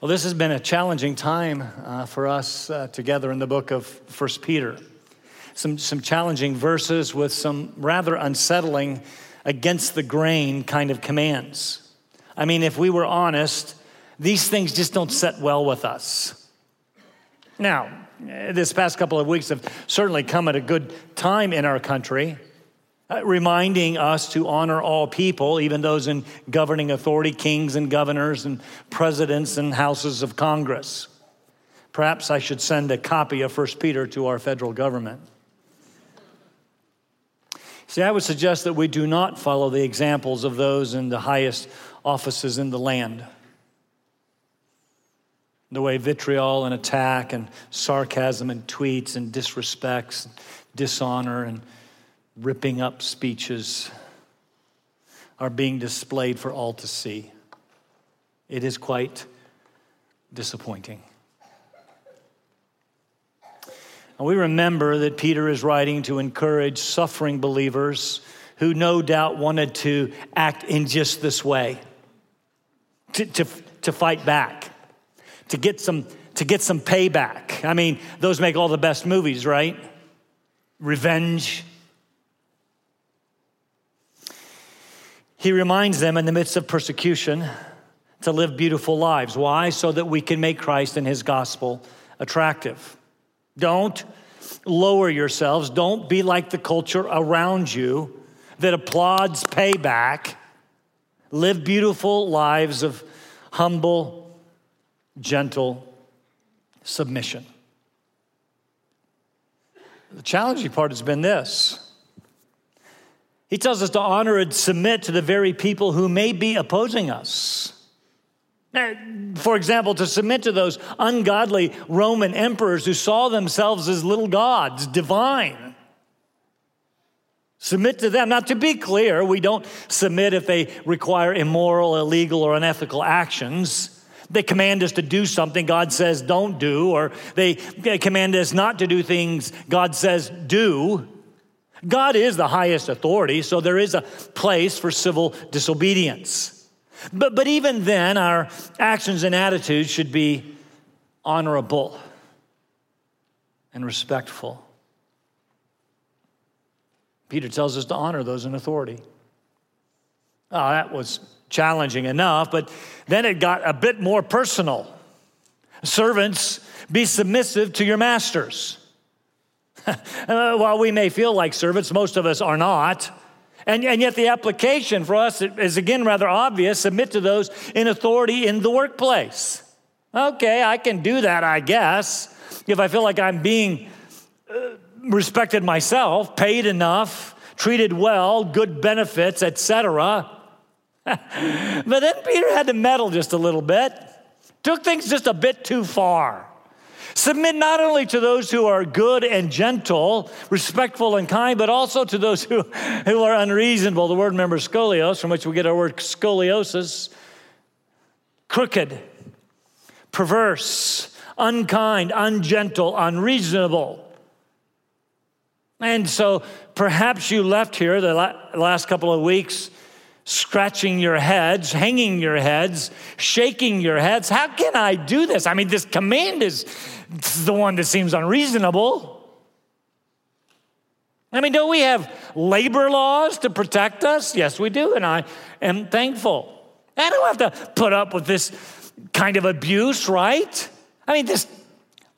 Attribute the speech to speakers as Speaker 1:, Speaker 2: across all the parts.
Speaker 1: Well, this has been a challenging time uh, for us uh, together in the book of First Peter. Some, some challenging verses with some rather unsettling, against the grain kind of commands. I mean, if we were honest, these things just don't set well with us. Now, this past couple of weeks have certainly come at a good time in our country Uh, reminding us to honor all people, even those in governing authority, kings and governors and presidents and houses of Congress. Perhaps I should send a copy of 1 Peter to our federal government. See, I would suggest that we do not follow the examples of those in the highest offices in the land. The way vitriol and attack and sarcasm and tweets and disrespects, dishonor and ripping up speeches are being displayed for all to see. It is quite disappointing. And we remember that Peter is writing to encourage suffering believers who no doubt wanted to act in just this way to, to, to fight back, to get, some, to get some payback. I mean, those make all the best movies, right? Revenge, He reminds them in the midst of persecution to live beautiful lives. Why? So that we can make Christ and his gospel attractive. Don't lower yourselves. Don't be like the culture around you that applauds payback. Live beautiful lives of humble, gentle submission. The challenging part has been this he tells us to honor and submit to the very people who may be opposing us. For example, to submit to those ungodly Roman emperors who saw themselves as little gods, divine. Submit to them. Now, to be clear, we don't submit if they require immoral, illegal, or unethical actions. They command us to do something God says don't do, or they command us not to do things God says do. God is the highest authority, so there is a place for civil disobedience. But, but even then, our actions and attitudes should be honorable and respectful. Peter tells us to honor those in authority. Oh, that was challenging enough, but then it got a bit more personal. Servants, be submissive to your masters. Uh, while we may feel like servants, most of us are not. And, and yet, the application for us is again rather obvious submit to those in authority in the workplace. Okay, I can do that, I guess, if I feel like I'm being uh, respected myself, paid enough, treated well, good benefits, etc. but then Peter had to meddle just a little bit, took things just a bit too far. Submit not only to those who are good and gentle, respectful and kind, but also to those who, who are unreasonable. The word remember scolios, from which we get our word scoliosis, crooked, perverse, unkind, ungentle, unreasonable. And so perhaps you left here the last couple of weeks scratching your heads, hanging your heads, shaking your heads. How can I do this? I mean, this command is the one that seems unreasonable. I mean, don't we have labor laws to protect us? Yes, we do, and I am thankful. I don't have to put up with this kind of abuse, right? I mean, this,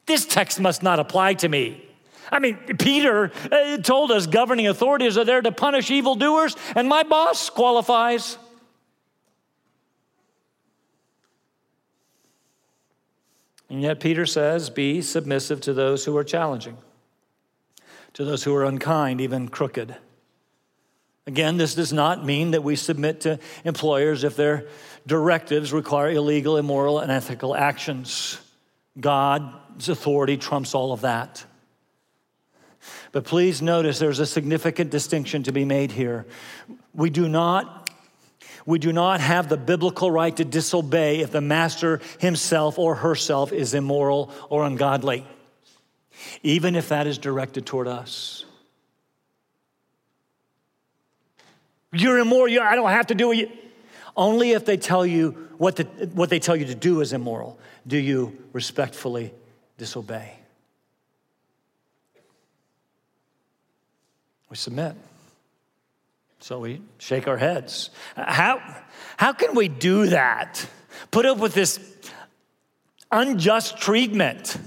Speaker 1: this text must not apply to me. I mean, Peter uh, told us governing authorities are there to punish evildoers, and my boss qualifies. And yet, Peter says, be submissive to those who are challenging, to those who are unkind, even crooked. Again, this does not mean that we submit to employers if their directives require illegal, immoral, and ethical actions. God's authority trumps all of that. But please notice there's a significant distinction to be made here. We do not we do not have the biblical right to disobey if the master himself or herself is immoral or ungodly, even if that is directed toward us. You're immoral, I don't have to do it. Only if they tell you what, the, what they tell you to do is immoral? Do you respectfully disobey? We submit. So we shake our heads. How, how can we do that? Put up with this unjust treatment.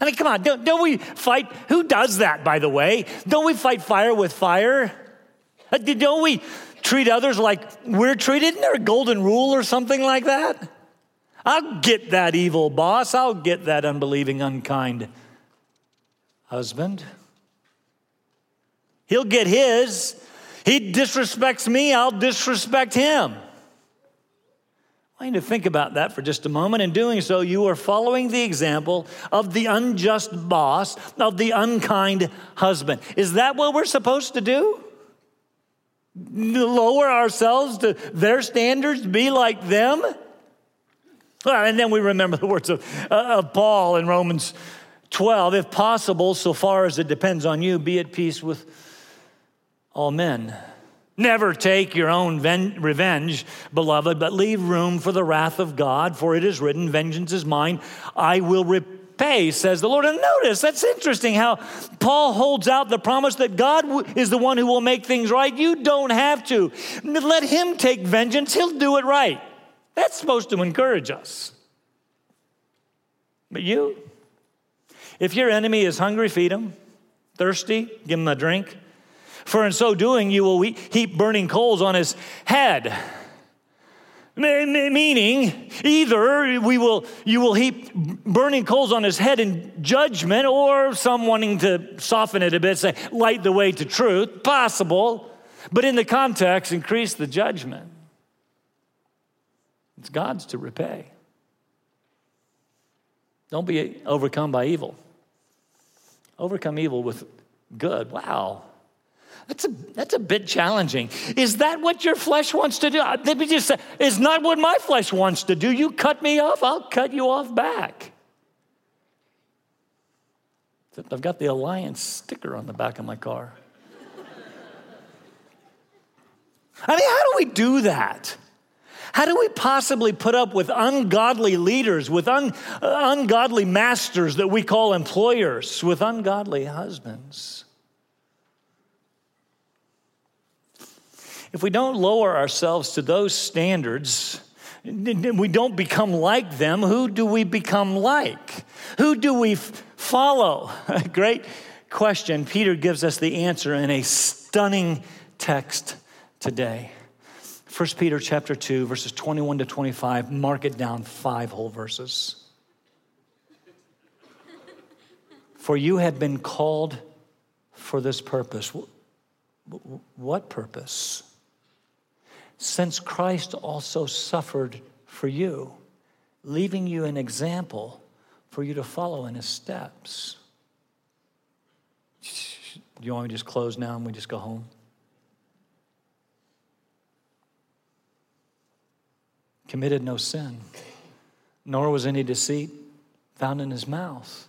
Speaker 1: I mean, come on, don't, don't we fight? Who does that, by the way? Don't we fight fire with fire? Uh, don't we treat others like we're treated? Isn't there a golden rule or something like that? I'll get that evil boss. I'll get that unbelieving, unkind husband. He'll get his. He disrespects me, I'll disrespect him. I need to think about that for just a moment. In doing so, you are following the example of the unjust boss, of the unkind husband. Is that what we're supposed to do? Lower ourselves to their standards, be like them? Well, and then we remember the words of, uh, of Paul in Romans 12 if possible, so far as it depends on you, be at peace with all men. Never take your own ven- revenge, beloved, but leave room for the wrath of God, for it is written, Vengeance is mine, I will repay, says the Lord. And notice, that's interesting how Paul holds out the promise that God is the one who will make things right. You don't have to. Let Him take vengeance, He'll do it right. That's supposed to encourage us. But you, if your enemy is hungry, feed him. Thirsty, give him a drink. For in so doing, you will heap burning coals on his head. Meaning, either we will, you will heap burning coals on his head in judgment, or some wanting to soften it a bit, say, light the way to truth. Possible, but in the context, increase the judgment. It's God's to repay. Don't be overcome by evil. Overcome evil with good. Wow. That's a, that's a bit challenging. Is that what your flesh wants to do? Let me just say, it's not what my flesh wants to do. You cut me off, I'll cut you off back. Except I've got the Alliance sticker on the back of my car. I mean, how do we do that? How do we possibly put up with ungodly leaders, with un, uh, ungodly masters that we call employers, with ungodly husbands? If we don't lower ourselves to those standards, we don't become like them. Who do we become like? Who do we f- follow? Great question. Peter gives us the answer in a stunning text today. 1 Peter chapter 2 verses 21 to 25 mark it down 5 whole verses. For you have been called for this purpose. What purpose? Since Christ also suffered for you, leaving you an example for you to follow in his steps. Do you want me to just close now and we just go home? Committed no sin, nor was any deceit found in his mouth.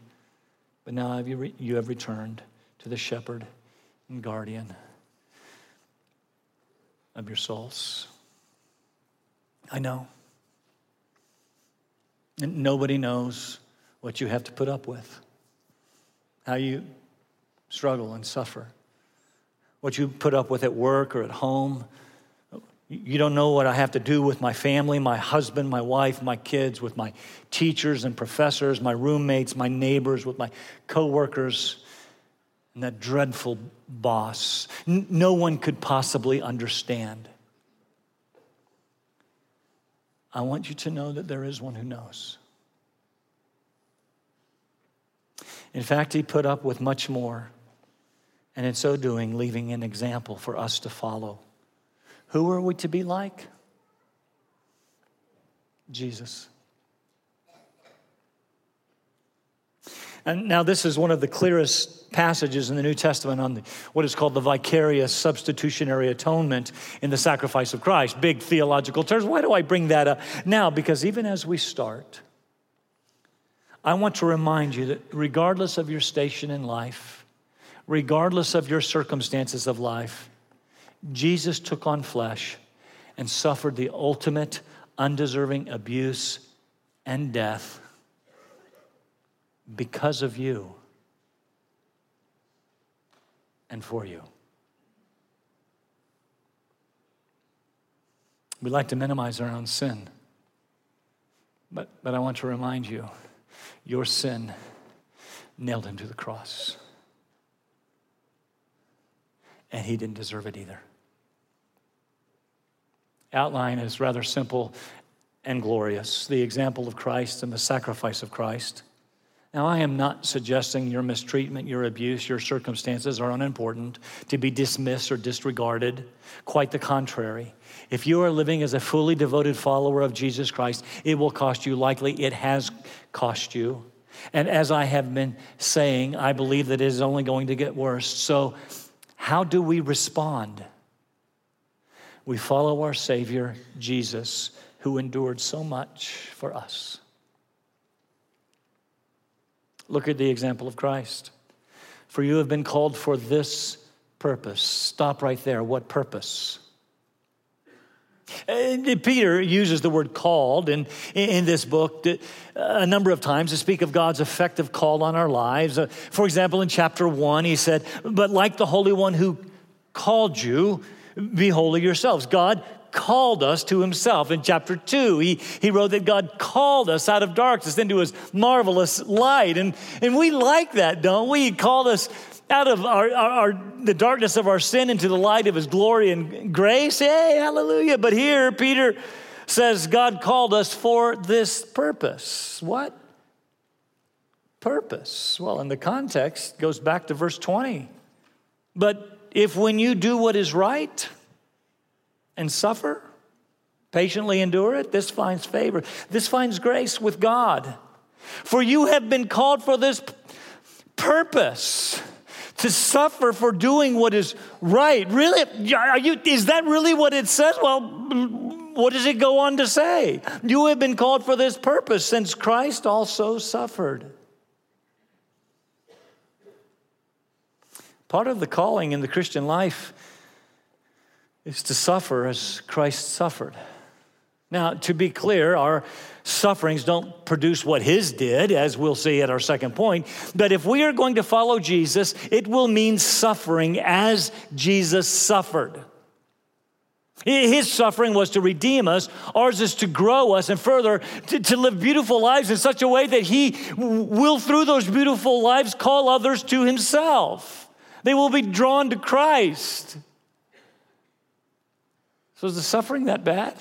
Speaker 1: but now have you, re- you have returned to the shepherd and guardian of your souls. I know. And nobody knows what you have to put up with, how you struggle and suffer, what you put up with at work or at home, you don't know what I have to do with my family, my husband, my wife, my kids, with my teachers and professors, my roommates, my neighbors, with my coworkers, and that dreadful boss. No one could possibly understand. I want you to know that there is one who knows. In fact, he put up with much more, and in so doing, leaving an example for us to follow. Who are we to be like? Jesus. And now, this is one of the clearest passages in the New Testament on the, what is called the vicarious substitutionary atonement in the sacrifice of Christ. Big theological terms. Why do I bring that up now? Because even as we start, I want to remind you that regardless of your station in life, regardless of your circumstances of life, Jesus took on flesh and suffered the ultimate undeserving abuse and death because of you and for you. We like to minimize our own sin. But, but I want to remind you your sin nailed him to the cross. And he didn't deserve it either. Outline is rather simple and glorious the example of Christ and the sacrifice of Christ. Now, I am not suggesting your mistreatment, your abuse, your circumstances are unimportant to be dismissed or disregarded. Quite the contrary. If you are living as a fully devoted follower of Jesus Christ, it will cost you. Likely, it has cost you. And as I have been saying, I believe that it is only going to get worse. So, how do we respond? We follow our Savior, Jesus, who endured so much for us. Look at the example of Christ. For you have been called for this purpose. Stop right there. What purpose? Peter uses the word called in, in this book a number of times to speak of God's effective call on our lives. Uh, for example, in chapter one, he said, But like the Holy One who called you, be holy yourselves. God called us to himself. In chapter 2, he, he wrote that God called us out of darkness into his marvelous light. And, and we like that, don't we? He called us out of our, our, our, the darkness of our sin into the light of his glory and grace. Hey, hallelujah. But here, Peter says God called us for this purpose. What? Purpose. Well, in the context, goes back to verse 20. But if when you do what is right, and suffer, patiently endure it, this finds favor. This finds grace with God. For you have been called for this purpose to suffer for doing what is right. Really? Are you, is that really what it says? Well, what does it go on to say? You have been called for this purpose since Christ also suffered. Part of the calling in the Christian life is to suffer as Christ suffered. Now, to be clear, our sufferings don't produce what his did, as we'll see at our second point. But if we are going to follow Jesus, it will mean suffering as Jesus suffered. His suffering was to redeem us, ours is to grow us, and further, to, to, live beautiful lives in such a way that He will, through those beautiful lives, call others to Himself. They will be drawn to Christ. So is the suffering that bad?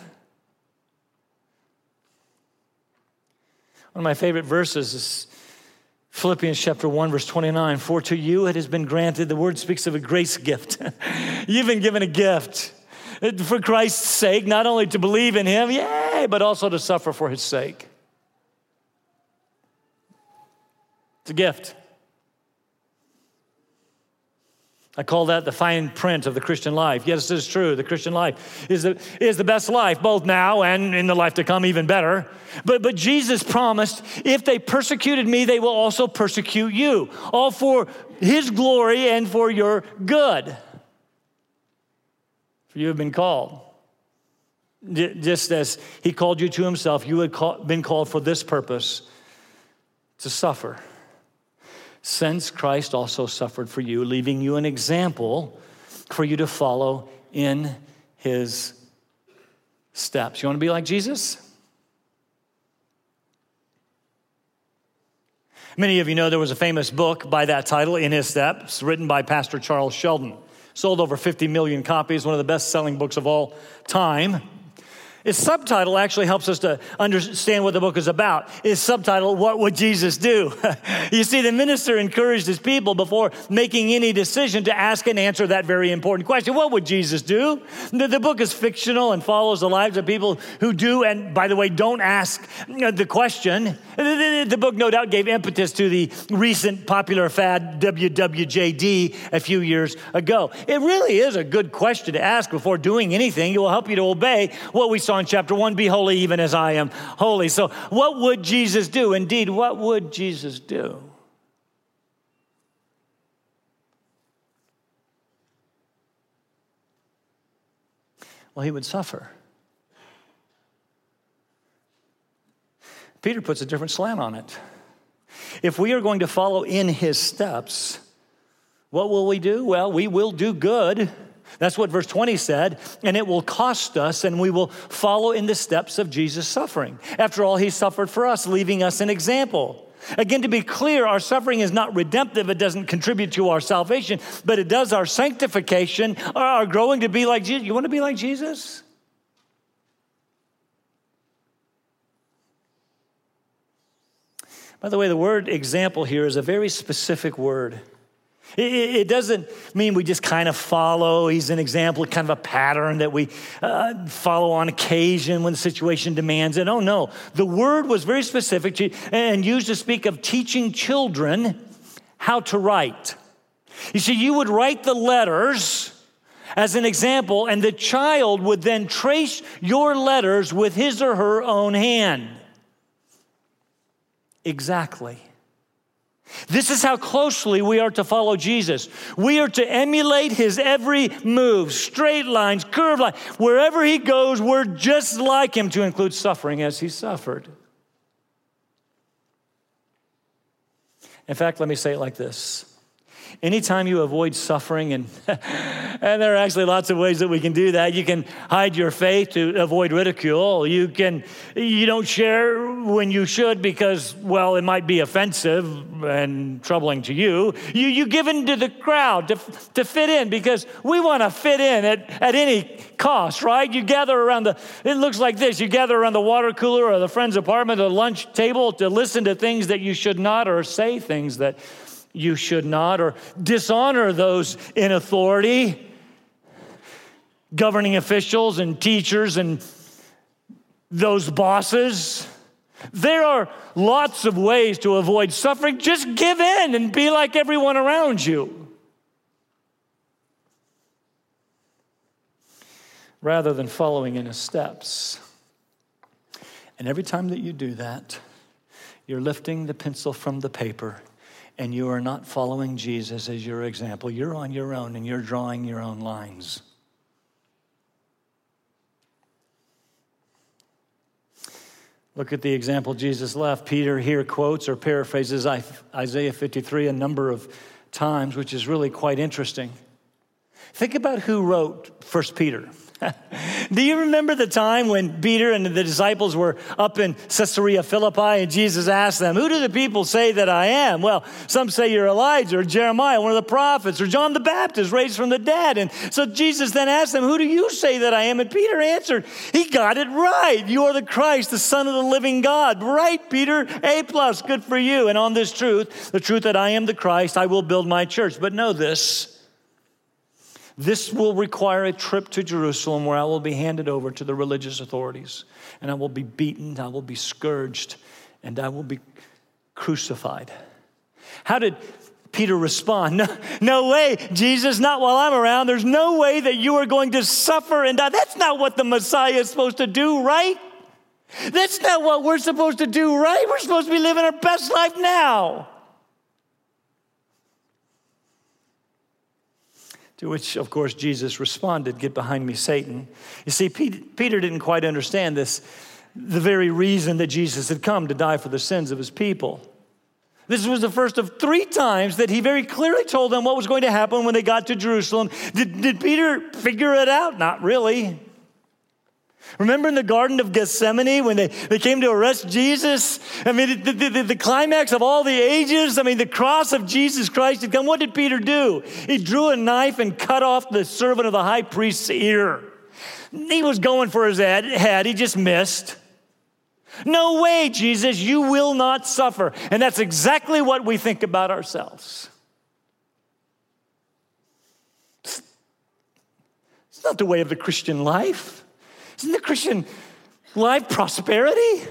Speaker 1: One of my favorite verses is Philippians chapter 1, verse 29. For to you it has been granted, the word speaks of a grace gift. You've been given a gift for Christ's sake, not only to believe in him, yay, but also to suffer for his sake. It's a gift. I call that the fine print of the Christian life. Yes, it is true. The Christian life is the, is the best life, both now and in the life to come, even better. But, but Jesus promised, if they persecuted me, they will also persecute you, all for his glory and for your good. For you have been called. Just as he called you to himself, you had been called for this purpose to suffer since Christ also suffered for you, leaving you an example for you to follow in his steps. You want to be like Jesus? Many of you know there was a famous book by that title, In His Steps, written by Pastor Charles Sheldon. Sold over 50 million copies, one of the best selling books of all time. Its subtitle actually helps us to understand what the book is about. Its subtitle, What Would Jesus Do? you see, the minister encouraged his people before making any decision to ask and answer that very important question What would Jesus do? The, the book is fictional and follows the lives of people who do, and by the way, don't ask uh, the question. The, the, the book, no doubt, gave impetus to the recent popular fad WWJD a few years ago. It really is a good question to ask before doing anything. It will help you to obey what we in chapter 1 Be holy, even as I am holy. So, what would Jesus do? Indeed, what would Jesus do? Well, he would suffer. Peter puts a different slant on it. If we are going to follow in his steps, what will we do? Well, we will do good that's what verse 20 said, and it will cost us, and we will follow in the steps of Jesus' suffering. After all, he suffered for us, leaving us an example. Again, to be clear, our suffering is not redemptive. It doesn't contribute to our salvation, but it does our sanctification, our growing to be like Jesus. You want to be like Jesus? By the way, the word example here is a very specific word. It, doesn't mean we just kind of follow. He's an example, kind of a pattern that we uh, follow on occasion when the situation demands it. Oh, no. The word was very specific to, and used to speak of teaching children how to write. You see, you would write the letters as an example, and the child would then trace your letters with his or her own hand. Exactly. This is how closely we are to follow Jesus. We are to emulate his every move, straight lines, curved lines. Wherever he goes, we're just like him to include suffering as he suffered. In fact, let me say it like this Anytime you avoid suffering, and, and there are actually lots of ways that we can do that. You can hide your faith to avoid ridicule. You can, you don't share when you should because, well, it might be offensive and troubling to you. You, you give in to the crowd to, to fit in because we want to fit in at, at any cost, right? You gather around the, it looks like this. You gather around the water cooler or the friend's apartment or the lunch table to listen to things that you should not or say things that you should not, or dishonor those in authority, governing officials and teachers and those bosses. There are lots of ways to avoid suffering. Just give in and be like everyone around you. Rather than following in his steps. And every time that you do that, you're lifting the pencil from the paper and you are not following Jesus as your example. You're on your own and you're drawing your own lines. Look at the example Jesus left. Peter here quotes or paraphrases Isaiah 53 a number of times, which is really quite interesting. Think about who wrote 1 Peter. Do you remember the time when Peter and the disciples were up in Caesarea Philippi and Jesus asked them, Who do the people say that I am? Well, some say you're Elijah or Jeremiah, one of the prophets, or John the Baptist raised from the dead. And so Jesus then asked them, Who do you say that I am? And Peter answered, He got it right. You are the Christ, the Son of the living God. Right, Peter? A plus, good for you. And on this truth, the truth that I am the Christ, I will build my church. But know this this will require a trip to Jerusalem where I will be handed over to the religious authorities, and I will be beaten, I will be scourged, and I will be crucified. How did Peter respond? No, no way, Jesus, not while I'm around. There's no way that you are going to suffer and die. That's not what the Messiah is supposed to do, right? That's not what we're supposed to do, right? We're supposed to be living our best life now. To which, of course, Jesus responded, Get behind me, Satan. You see, Peter didn't quite understand this, the very reason that Jesus had come to die for the sins of his people. This was the first of three times that he very clearly told them what was going to happen when they got to Jerusalem. Did, did Peter figure it out? Not really. Remember in the Garden of Gethsemane when they, they came to arrest Jesus? I mean, the, the, the, climax of all the ages, I mean, the cross of Jesus Christ had come. What did Peter do? He drew a knife and cut off the servant of the high priest's ear. He was going for his head, he just missed. No way, Jesus, you will not suffer. And that's exactly what we think about ourselves. It's not the way of the Christian life. Isn't the Christian life prosperity?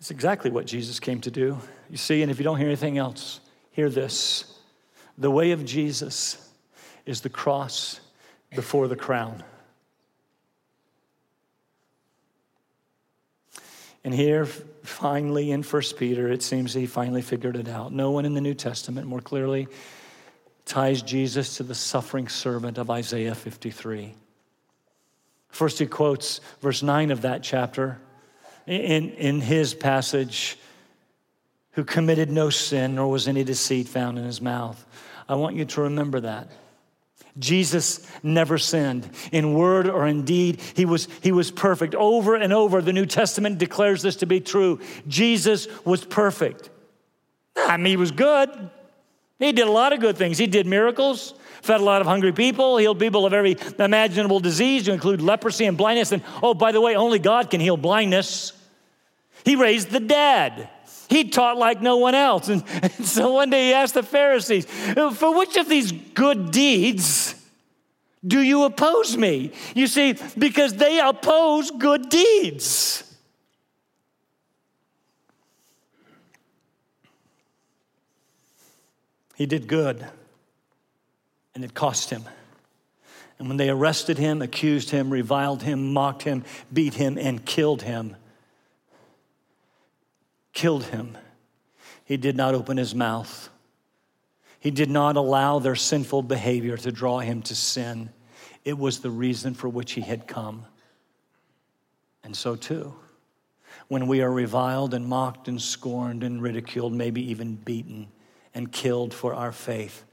Speaker 1: It's exactly what Jesus came to do. You see, and if you don't hear anything else, hear this. The way of Jesus is the cross before the crown. And here, finally, in 1 Peter, it seems he finally figured it out. No one in the New Testament more clearly ties Jesus to the suffering servant of Isaiah 53. First, he quotes verse 9 of that chapter in, in his passage who committed no sin, nor was any deceit found in his mouth. I want you to remember that. Jesus never sinned in word or in deed. He was, he was perfect. Over and over, the New Testament declares this to be true. Jesus was perfect. I mean, he was good. He did a lot of good things. He did miracles, fed a lot of hungry people, healed people of every imaginable disease, to include leprosy and blindness. And oh, by the way, only God can heal blindness. He raised the dead. He taught like no one else. And, and so one day he asked the Pharisees, For which of these good deeds do you oppose me? You see, because they oppose good deeds. He did good, and it cost him. And when they arrested him, accused him, reviled him, mocked him, beat him, and killed him, killed him. He did not open his mouth. He did not allow their sinful behavior to draw him to sin. It was the reason for which he had come. And so, too, when we are reviled and mocked and scorned and ridiculed, maybe even beaten and killed for our faith,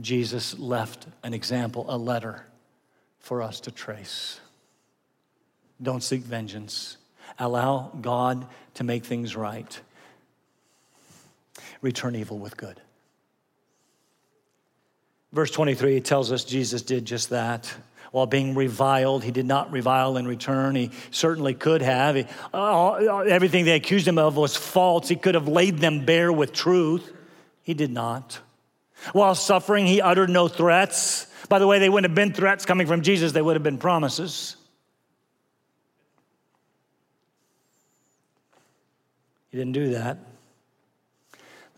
Speaker 1: Jesus left an example, a letter for us to trace. Don't seek vengeance. Allow God to make things right. Return evil with good. Verse 23 tells us Jesus did just that. While being reviled, he did not revile in return. He certainly could have. He, uh, everything they accused him of was false. He could have laid them bare with truth. He did not. While suffering, he uttered no threats. By the way, they wouldn't have been threats coming from Jesus, they would have been promises. He didn't do that.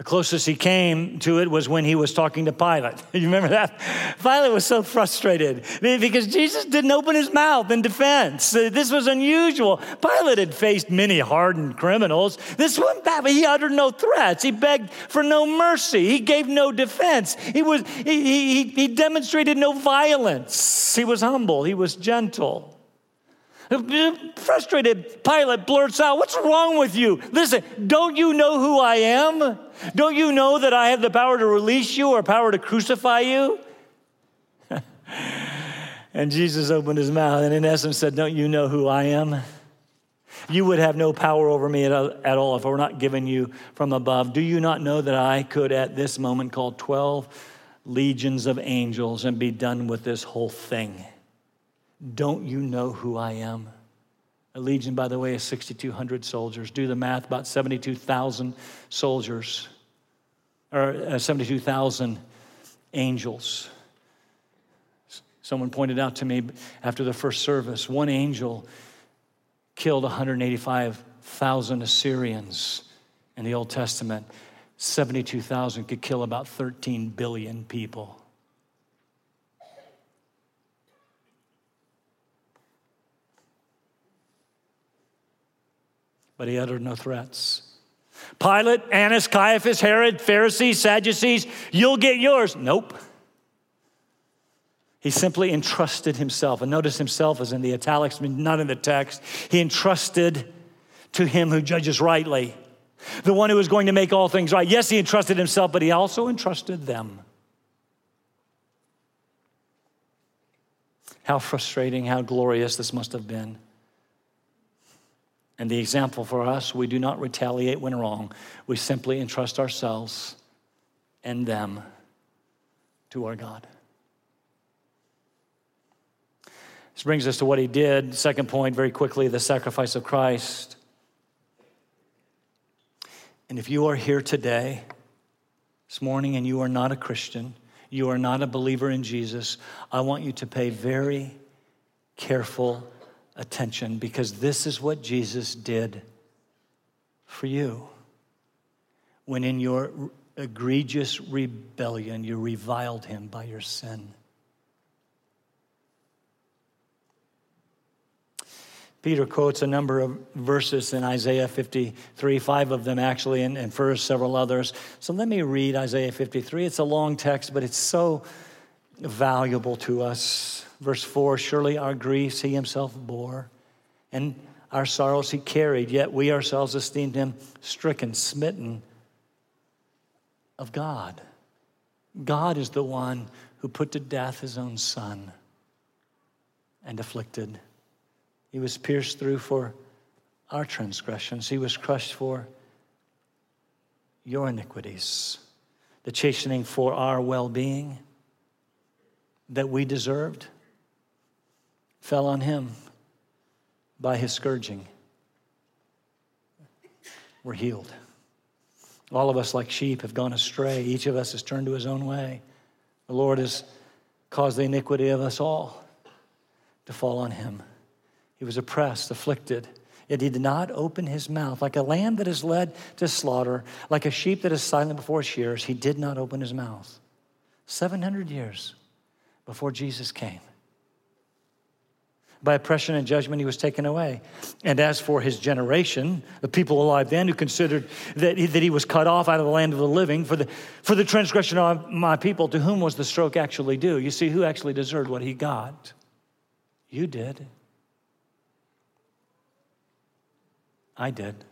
Speaker 1: The closest he came to it was when he was talking to Pilate. You remember that? Pilate was so frustrated because Jesus didn't open his mouth in defense. This was unusual. Pilate had faced many hardened criminals. This one, he uttered no threats. He begged for no mercy. He gave no defense. He, was, he, he, he demonstrated no violence. He was humble. He was gentle. Frustrated, Pilate blurts out, What's wrong with you? Listen, don't you know who I am? Don't you know that I have the power to release you or power to crucify you? and Jesus opened his mouth and, in essence, said, Don't you know who I am? You would have no power over me at, all if I were not given you from above. Do you not know that I could, at this moment, call 12 legions of angels and be done with this whole thing? Don't you know who I am? A legion, by the way, is 6,200 soldiers. Do the math, about 72,000 soldiers, or uh, 72,000 angels. Someone pointed out to me after the first service one angel killed 185,000 Assyrians in the Old Testament. 72,000 could kill about 13 billion people. But he uttered no threats. Pilate, Annas, Caiaphas, Herod, Pharisees, Sadducees, you'll get yours. Nope. He simply entrusted himself. And notice himself is in the italics, not in the text. He entrusted to him who judges rightly, the one who is going to make all things right. Yes, he entrusted himself, but he also entrusted them. How frustrating, how glorious this must have been. And the example for us we do not retaliate when wrong, we simply entrust ourselves and them to our God. This brings us to what he did. Second point, very quickly the sacrifice of Christ. And if you are here today, this morning, and you are not a Christian, you are not a believer in Jesus, I want you to pay very careful attention because this is what Jesus did for you. When in your egregious rebellion, you reviled him by your sin. Peter quotes a number of verses in Isaiah 53, five of them actually, and, and first several others. So let me read Isaiah 53. It's a long text, but it's so valuable to us. Verse 4 Surely our griefs he himself bore, and our sorrows he carried, yet we ourselves esteemed him stricken, smitten of God. God is the one who put to death his own son and afflicted he was pierced through for our transgressions, He was crushed for your iniquities. The chastening for our well being that we deserved fell on Him by His scourging. We're healed. All of us, like sheep, have gone astray. Each of us has turned to his own way. The Lord has caused the iniquity of us all to fall on him. He was oppressed, afflicted, yet he did not open his mouth. Like a lamb that is led to slaughter, like a sheep that is silent before shears, he did not open his mouth. 700 years before Jesus came. By oppression and judgment, he was taken away. And as for his generation, the people alive then who considered that he, that he was cut off out of the land of the living for the, for the transgression of my people, to whom was the stroke actually due? You see, who actually deserved what he got? You did. I did.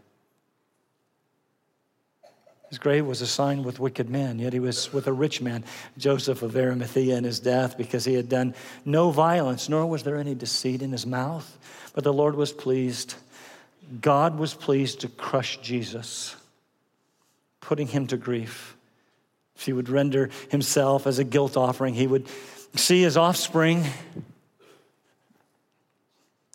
Speaker 1: His grave was assigned with wicked men, yet he was with a rich man, Joseph of Arimathea, in his death, because he had done no violence, nor was there any deceit in his mouth. But the Lord was pleased. God was pleased to crush Jesus, putting him to grief. If he would render himself as a guilt offering, he would see his offspring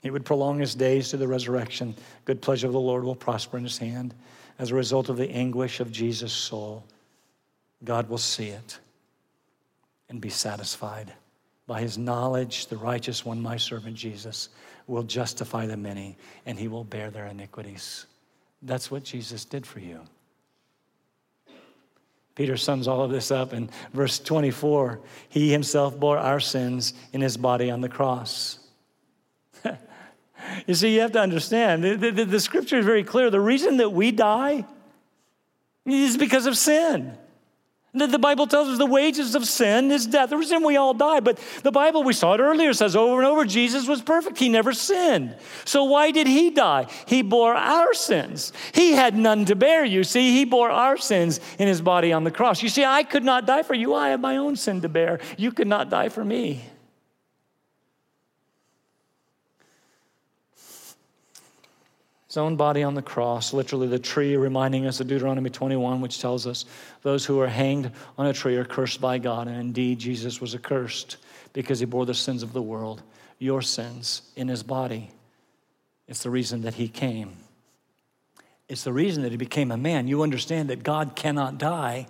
Speaker 1: he would prolong his days to the resurrection. Good pleasure of the Lord will prosper in his hand. As a result of the anguish of Jesus' soul, God will see it and be satisfied. By his knowledge, the righteous one, my servant Jesus, will justify the many and he will bear their iniquities. That's what Jesus did for you. Peter sums all of this up in verse 24. He himself bore our sins in his body on the cross you see, you have to understand, the, the, the scripture is very clear. The reason that we die is because of sin. The, the Bible tells us the wages of sin is death. The reason we all die, but the Bible, we saw it earlier, says over and over Jesus was perfect. He never sinned. So why did he die? He bore our sins. He had none to bear, you see. He bore our sins in his body on the cross. You see, I could not die for you. I have my own sin to bear. You could not die for me. His own body on the cross, literally the tree reminding us of Deuteronomy 21, which tells us those who are hanged on a tree are cursed by God. And indeed, Jesus was accursed because he bore the sins of the world, your sins, in his body. It's the reason that he came. It's the reason that he became a man. You understand that God cannot die.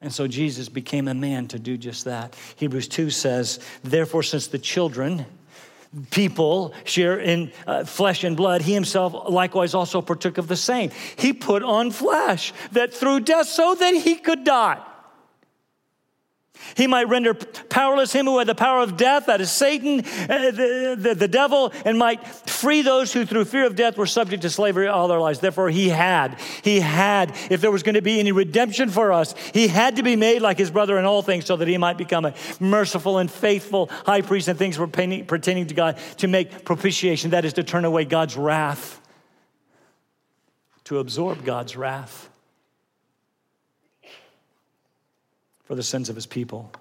Speaker 1: And so Jesus became a man to do just that. Hebrews 2 says, Therefore, since the children, people share in uh, flesh and blood, he himself likewise also partook of the same. He put on flesh that through death so that he could die. He might render powerless him who had the power of death, that is Satan, uh, the, the, the, devil, and might free those who through fear of death were subject to slavery all their lives. Therefore, he had, he had, if there was going to be any redemption for us, he had to be made like his brother in all things so that he might become a merciful and faithful high priest in things pertaining to God to make propitiation, that is to turn away God's wrath, to absorb God's wrath. For the sins of his people.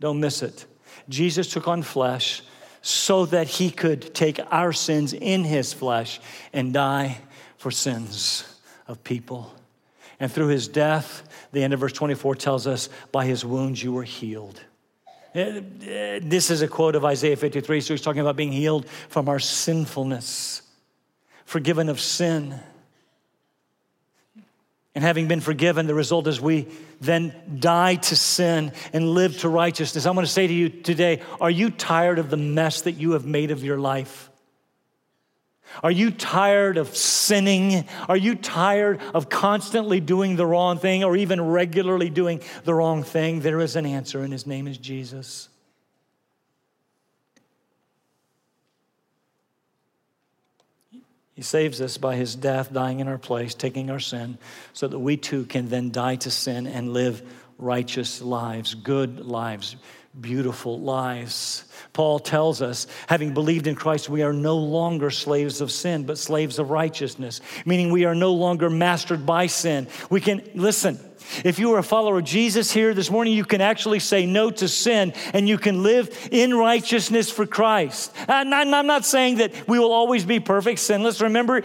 Speaker 1: Don't miss it. Jesus took on flesh so that he could take our sins in his flesh and die for sins of people. And through his death, the end of verse 24 tells us, by his wounds you were healed. Uh, this is a quote of Isaiah 53. So he's talking about being healed from our sinfulness, forgiven of sin. And having been forgiven, the result is we then die to sin and live to righteousness. I'm going to say to you today are you tired of the mess that you have made of your life? Are you tired of sinning? Are you tired of constantly doing the wrong thing or even regularly doing the wrong thing? There is an answer, and his name is Jesus. He saves us by his death, dying in our place, taking our sin, so that we too can then die to sin and live righteous lives, good lives, beautiful lives. Paul tells us, having believed in Christ, we are no longer slaves of sin, but slaves of righteousness, meaning we are no longer mastered by sin. We can, listen, if you are a follower of Jesus here this morning, you can actually say no to sin and you can live in righteousness for Christ. And I'm not saying that we will always be perfect, sinless. Remember,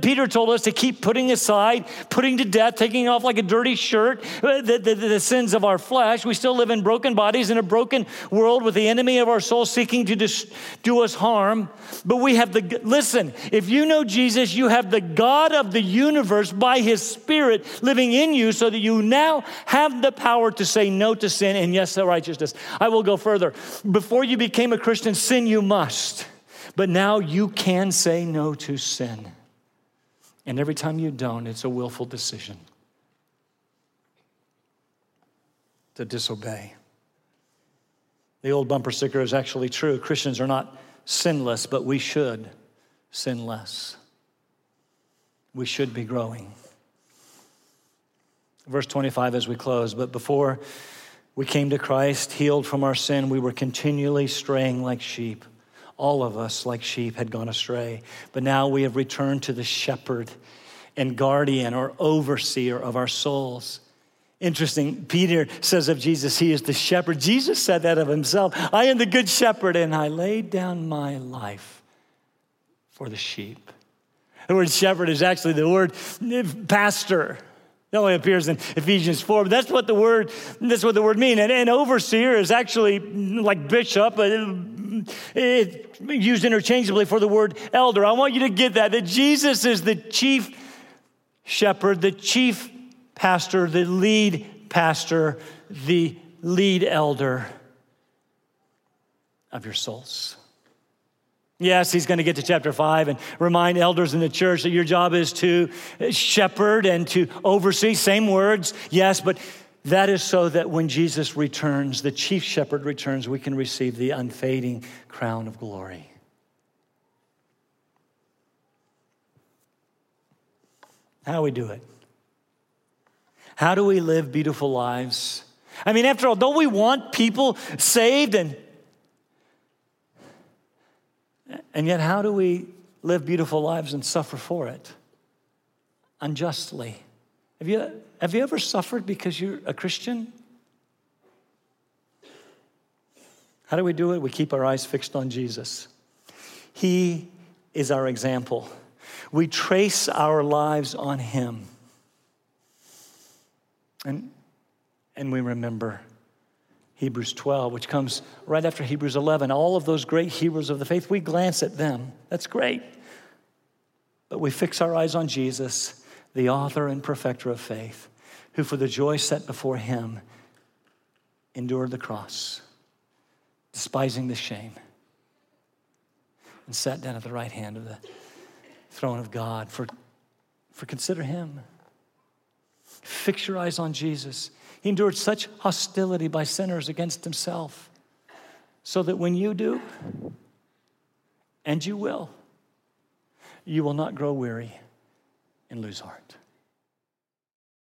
Speaker 1: Peter told us to keep putting aside, putting to death, taking off like a dirty shirt, uh, the, the, the sins of our flesh. We still live in broken bodies in a broken world with the enemy of our soul seeking to dis- do us harm. But we have the, listen, if you know Jesus, you have the God of the universe by his Spirit living in you so that you now have the power to say no to sin and yes to righteousness. I will go further. Before you became a Christian, sin you must. But now you can say no to sin. And every time you don't, it's a willful decision to disobey. The old bumper sticker is actually true. Christians are not sinless, but we should sin less. We should be growing. Verse 25 as we close, but before we came to Christ, healed from our sin, we were continually straying like sheep. All of us, like sheep, had gone astray. But now we have returned to the shepherd and guardian or overseer of our souls. Interesting, Peter says of Jesus, He is the shepherd. Jesus said that of Himself I am the good shepherd, and I laid down my life for the sheep. The word shepherd is actually the word pastor. It only appears in Ephesians 4, but that's what the word, that's what the word means. And, and overseer is actually like bishop, uh, it, used interchangeably for the word elder. I want you to get that, that Jesus is the chief shepherd, the chief pastor, the lead pastor, the lead elder of your souls. Yes, he's going to get to chapter five and remind elders in the church that your job is to shepherd and to oversee. Same words, yes, but that is so that when Jesus returns, the chief shepherd returns, we can receive the unfading crown of glory. How do we do it? How do we live beautiful lives? I mean, after all, don't we want people saved and and yet, how do we live beautiful lives and suffer for it? Unjustly. Have you, have you ever suffered because you're a Christian? How do we do it? We keep our eyes fixed on Jesus. He is our example. We trace our lives on Him. And, and we remember Hebrews 12, which comes right after Hebrews 11. All of those great heroes of the faith, we glance at them. That's great. But we fix our eyes on Jesus, the author and perfecter of faith, who for the joy set before him endured the cross, despising the shame, and sat down at the right hand of the throne of God. For, for consider him. Fix your eyes on Jesus. He endured such hostility by sinners against himself, so that when you do, and you will, you will not grow weary and lose heart.